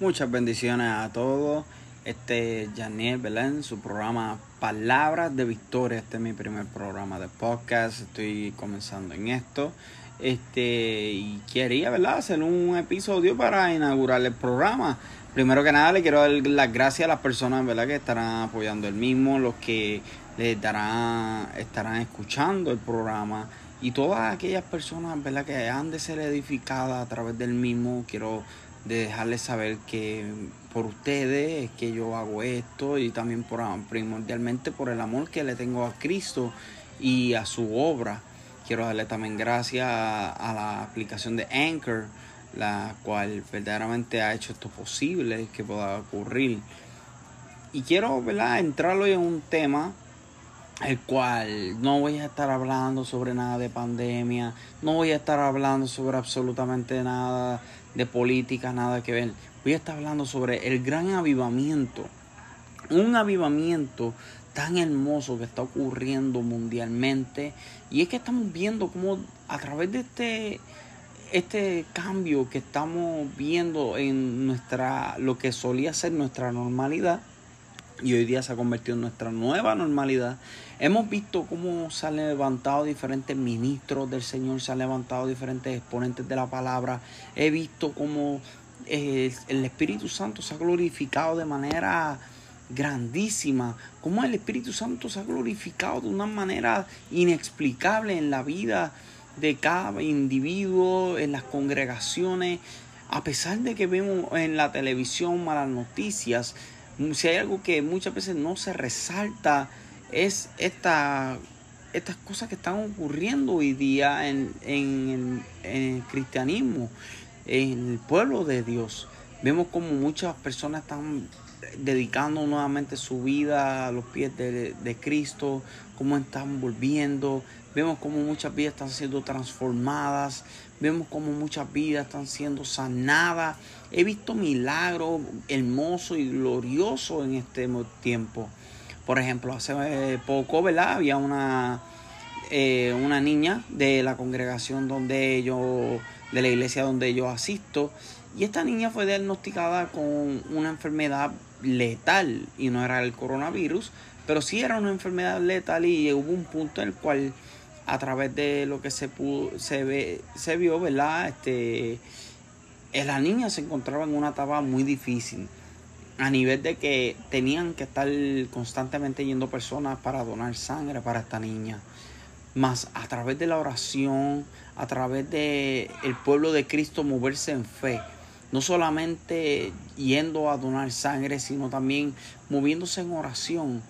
Muchas bendiciones a todos. Este es Janiel Belén, su programa Palabras de Victoria. Este es mi primer programa de podcast. Estoy comenzando en esto. Este, y quería, ¿verdad?, hacer un episodio para inaugurar el programa. Primero que nada, le quiero dar las gracias a las personas, ¿verdad?, que estarán apoyando el mismo, los que le darán, estarán escuchando el programa y todas aquellas personas, ¿verdad?, que han de ser edificadas a través del mismo. Quiero de dejarles saber que por ustedes es que yo hago esto y también por primordialmente por el amor que le tengo a Cristo y a su obra. Quiero darle también gracias a, la aplicación de Anchor, la cual verdaderamente ha hecho esto posible que pueda ocurrir. Y quiero ¿verdad? entrar hoy en un tema el cual no voy a estar hablando sobre nada de pandemia, no voy a estar hablando sobre absolutamente nada de política, nada que ver. Voy a estar hablando sobre el gran avivamiento, un avivamiento tan hermoso que está ocurriendo mundialmente y es que estamos viendo cómo a través de este este cambio que estamos viendo en nuestra lo que solía ser nuestra normalidad y hoy día se ha convertido en nuestra nueva normalidad. Hemos visto cómo se han levantado diferentes ministros del Señor, se han levantado diferentes exponentes de la palabra. He visto cómo eh, el Espíritu Santo se ha glorificado de manera grandísima, cómo el Espíritu Santo se ha glorificado de una manera inexplicable en la vida de cada individuo, en las congregaciones, a pesar de que vemos en la televisión malas noticias, si hay algo que muchas veces no se resalta, es esta, estas cosas que están ocurriendo hoy día en, en, el cristianismo, en el pueblo de Dios. Vemos como muchas personas están dedicando nuevamente su vida a los pies de, de Cristo, cómo están volviendo, vemos como muchas vidas están siendo transformadas, vemos como muchas vidas están siendo sanadas. He visto milagros hermosos y gloriosos en este tiempo. Por ejemplo, hace poco, ¿verdad? Había una, eh, una niña de la congregación donde yo, de la iglesia donde yo asisto, y esta niña fue diagnosticada con una enfermedad letal, y no era el coronavirus, pero sí era una enfermedad letal y hubo un punto en el cual a través de lo que se pudo, se ve, se vio, ¿verdad? Este, la niña se encontraba en una etapa muy difícil. A nivel de que tenían que estar constantemente yendo personas para donar sangre para esta niña. Más a través de la oración, a través de el pueblo de Cristo moverse en fe. No solamente yendo a donar sangre, sino también moviéndose en oración.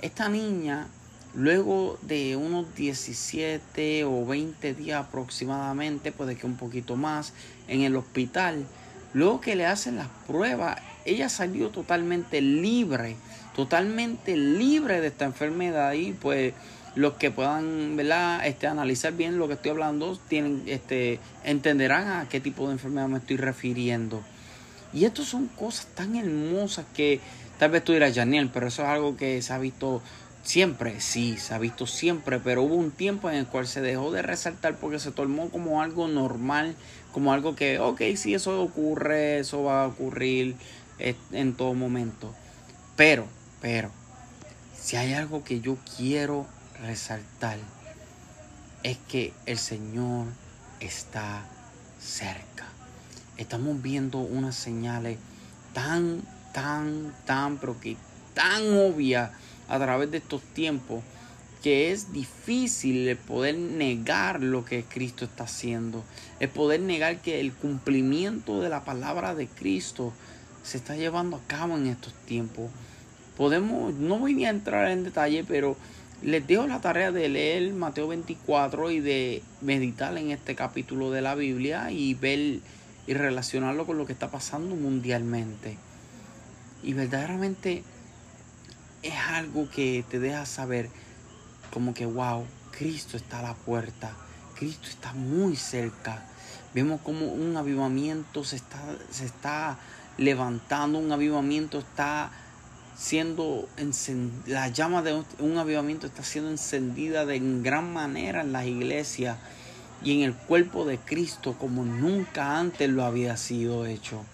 Esta niña Luego de unos 17 o 20 días aproximadamente, puede que un poquito más, en el hospital, luego que le hacen las pruebas, ella salió totalmente libre, totalmente libre de esta enfermedad y pues los que puedan ¿verdad? Este, analizar bien lo que estoy hablando tienen, este, entenderán a qué tipo de enfermedad me estoy refiriendo. Y estas son cosas tan hermosas que tal vez tú dirás, Janiel, pero eso es algo que se ha visto Siempre, sí, se ha visto siempre, pero hubo un tiempo en el cual se dejó de resaltar porque se tomó como algo normal, como algo que, ok, sí, eso ocurre, eso va a ocurrir eh, en todo momento. Pero, pero, si hay algo que yo quiero resaltar, es que el Señor está cerca. Estamos viendo unas señales tan, tan, tan, pero que tan obvias a través de estos tiempos que es difícil el poder negar lo que Cristo está haciendo, el poder negar que el cumplimiento de la palabra de Cristo se está llevando a cabo en estos tiempos. Podemos, no voy a entrar en detalle, pero les dejo la tarea de leer Mateo 24 y de meditar en este capítulo de la Biblia y ver y relacionarlo con lo que está pasando mundialmente. Y verdaderamente es algo que te deja saber como que, wow, Cristo está a la puerta, Cristo está muy cerca. Vemos como un avivamiento se está, se está levantando, un avivamiento está siendo la llama de un avivamiento está siendo encendida de gran manera en las iglesias y en el cuerpo de Cristo como nunca antes lo había sido hecho.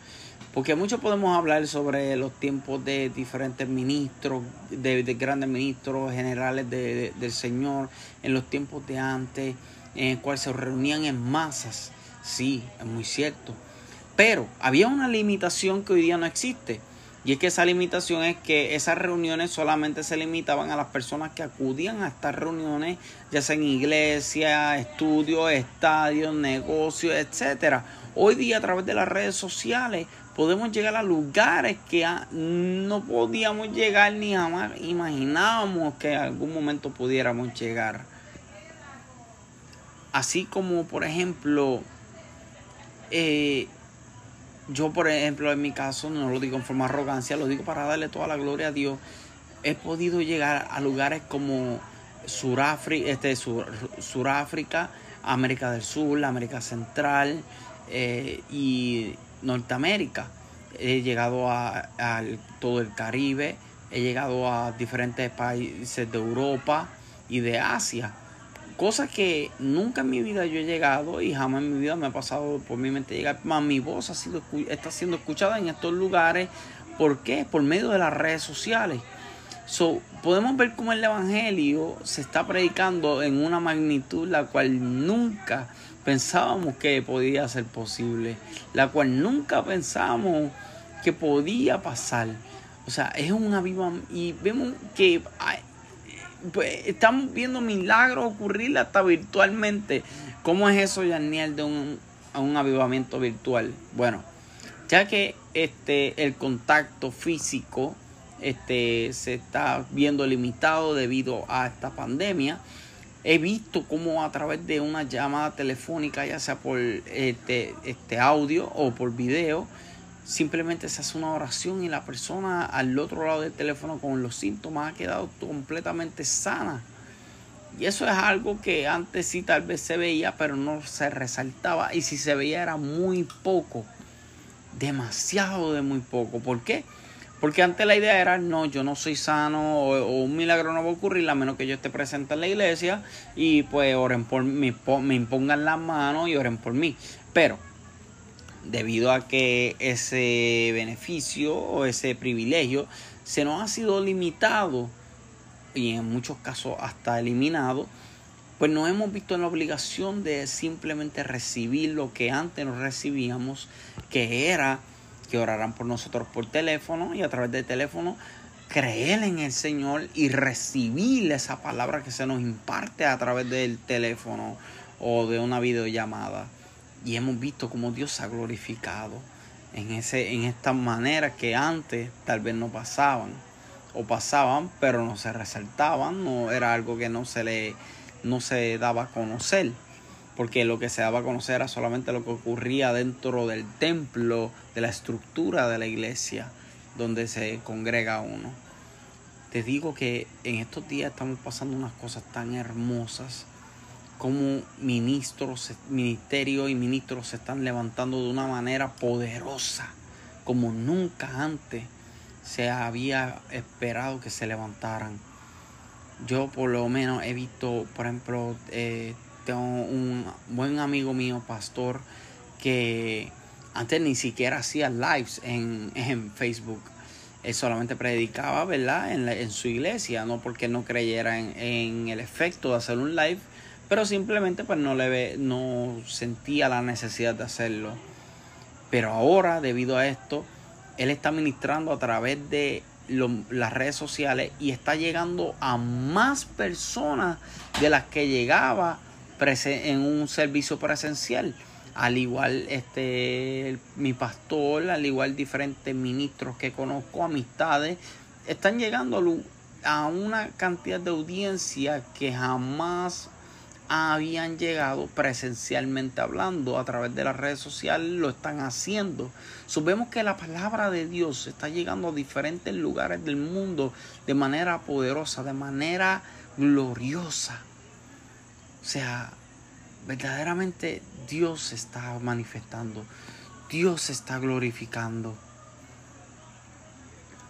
Porque mucho podemos hablar sobre los tiempos de diferentes ministros, de, grandes ministros generales del Señor, en los tiempos de antes, en el cual se reunían en masas. Sí, es muy cierto. Pero había una limitación que hoy día no existe. Y es que esa limitación es que esas reuniones solamente se limitaban a las personas que acudían a estas reuniones, ya sea en iglesia, estudios, estadios, negocios, etcétera. Hoy día a través de las redes sociales podemos llegar a lugares que no podíamos llegar ni jamás imaginábamos que en algún momento pudiéramos llegar. Así como por ejemplo eh, yo, por ejemplo, en mi caso, no lo digo en forma arrogancia, lo digo para darle toda la gloria a Dios. He podido llegar a lugares como Suráfrica, este, Suráfrica América del Sur, América Central eh, y Norteamérica. He llegado a, todo el Caribe, he llegado a diferentes países de Europa y de Asia. Cosa que nunca en mi vida yo he llegado y jamás en mi vida me ha pasado por mi mente llegar. Más mi voz ha sido, está siendo escuchada en estos lugares. ¿Por qué? Por medio de las redes sociales. So, podemos ver cómo el Evangelio se está predicando en una magnitud la cual nunca pensábamos que podía ser posible, la cual nunca pensábamos que podía pasar. O sea, es un avivamiento y vemos que pues, estamos viendo milagros ocurrir hasta virtualmente. ¿Cómo es eso, Daniel, de un, un avivamiento virtual? Bueno, ya que este, el contacto físico este, se está viendo limitado debido a esta pandemia, he visto cómo a través de una llamada telefónica, ya sea por este, este audio o por video, simplemente se hace una oración y la persona al otro lado del teléfono con los síntomas ha quedado completamente sana. Y eso es algo que antes sí tal vez se veía, pero no se resaltaba. Y si se veía era muy poco. Demasiado de muy poco. ¿Por qué? Porque antes la idea era, no, yo no soy sano o, un milagro no va a ocurrir a menos que yo esté presente en la iglesia y pues oren por mí, me impongan las manos y oren por mí. Pero debido a que ese beneficio o ese privilegio se nos ha sido limitado y en muchos casos hasta eliminado, pues nos hemos visto en la obligación de simplemente recibir lo que antes no recibíamos, que era que oraran por nosotros por teléfono y a través del teléfono creer en el Señor y recibir esa palabra que se nos imparte a través del teléfono o de una videollamada. Y hemos visto cómo Dios se ha glorificado en, ese, en estas maneras que antes tal vez no pasaban. O pasaban, pero no se resaltaban. No era algo que no se le no se daba a conocer. Porque lo que se daba a conocer era solamente lo que ocurría dentro del templo, de la estructura de la iglesia, donde se congrega uno. Te digo que en estos días estamos pasando unas cosas tan hermosas como ministros, ministerios y ministros se están levantando de una manera poderosa, como nunca antes se había esperado que se levantaran. Yo por lo menos he visto, por ejemplo, eh, tengo un buen amigo mío, pastor, que antes ni siquiera hacía lives en, en Facebook. Él solamente predicaba, ¿verdad? En, en, su iglesia, no porque no creyera en, en el efecto de hacer un live, pero simplemente pues no le ve, no sentía la necesidad de hacerlo. Pero ahora, debido a esto, él está ministrando a través de las redes sociales y está llegando a más personas de las que llegaba en un servicio presencial. Al igual este mi pastor, al igual diferentes ministros que conozco, amistades, están llegando a una cantidad de audiencia que jamás habían llegado presencialmente hablando a través de las redes sociales, lo están haciendo. Sabemos que la palabra de Dios está llegando a diferentes lugares del mundo de manera poderosa, de manera gloriosa. O sea, verdaderamente Dios se está manifestando, Dios se está glorificando.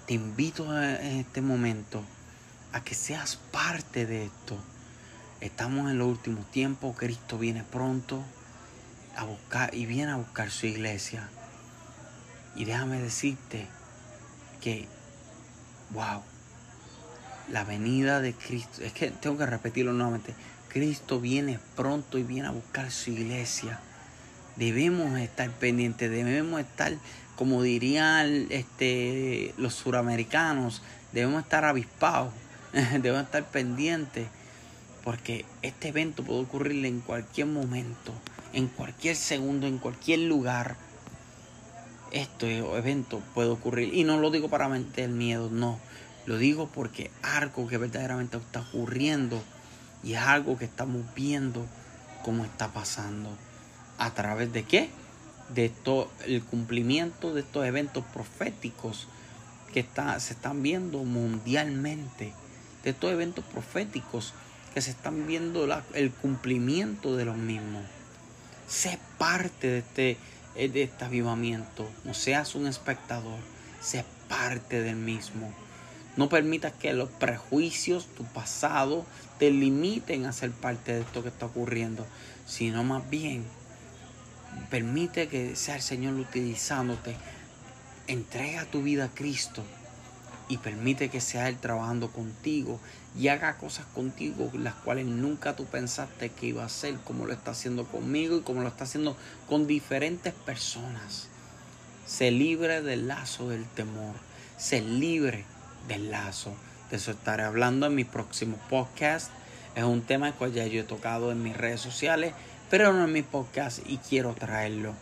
Te invito en este momento a que seas parte de esto Estamos en los últimos tiempos, Cristo viene pronto a buscar y viene a buscar su iglesia. Y déjame decirte que, wow, la venida de Cristo, es que tengo que repetirlo nuevamente, Cristo viene pronto y viene a buscar su iglesia. Debemos estar pendientes, debemos estar, como dirían este, los suramericanos, debemos estar avispados, debemos estar pendientes, porque este evento puede ocurrir en cualquier momento, en cualquier segundo, en cualquier lugar este evento puede ocurrir. Y no lo digo para meter miedo, no. Lo digo porque algo que verdaderamente está ocurriendo y es algo que estamos viendo cómo está pasando. ¿A través de qué? De todo el cumplimiento de estos eventos proféticos que está, se están viendo mundialmente. De estos eventos proféticos que se están viendo el cumplimiento de los mismos. Sé parte de este de este avivamiento. No seas un espectador, sé parte del mismo. No permitas que los prejuicios, tu pasado, te limiten a ser parte de esto que está ocurriendo, sino más bien permite que sea el Señor utilizándote. Entrega tu vida a Cristo y permite que sea Él trabajando contigo y haga cosas contigo las cuales nunca tú pensaste que iba a hacer, como lo está haciendo conmigo y como lo está haciendo con diferentes personas. Se libre del lazo del temor, se libre del lazo. De eso estaré hablando en mi próximo podcast. Es un tema que ya yo he tocado en mis redes sociales, pero no en mi podcast y quiero traerlo.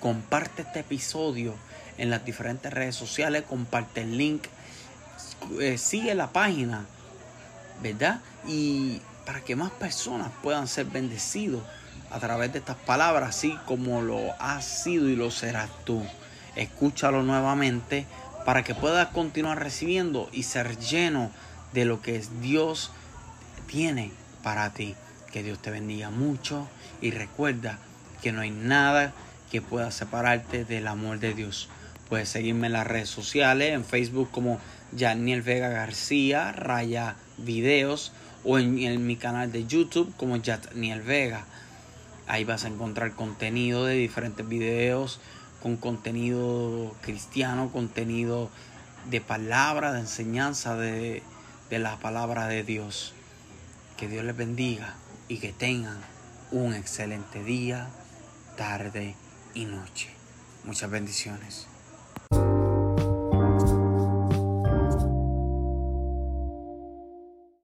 Comparte este episodio en las diferentes redes sociales, comparte el link, eh, sigue la página ¿verdad? Y para que más personas puedan ser bendecidos a través de estas palabras, así como lo has sido y lo serás tú. Escúchalo nuevamente para que puedas continuar recibiendo y ser lleno de lo que Dios tiene para ti. Que Dios te bendiga mucho y recuerda que no hay nada que pueda separarte del amor de Dios. Puedes seguirme en las redes sociales, en Facebook como Janiel Vega García, Raya Videos, o en, mi canal de YouTube como Janiel Vega. Ahí vas a encontrar contenido de diferentes videos, con contenido cristiano, contenido de palabra, de enseñanza de, de la palabra de Dios. Que Dios les bendiga y que tengan un excelente día, tarde y noche. Muchas bendiciones.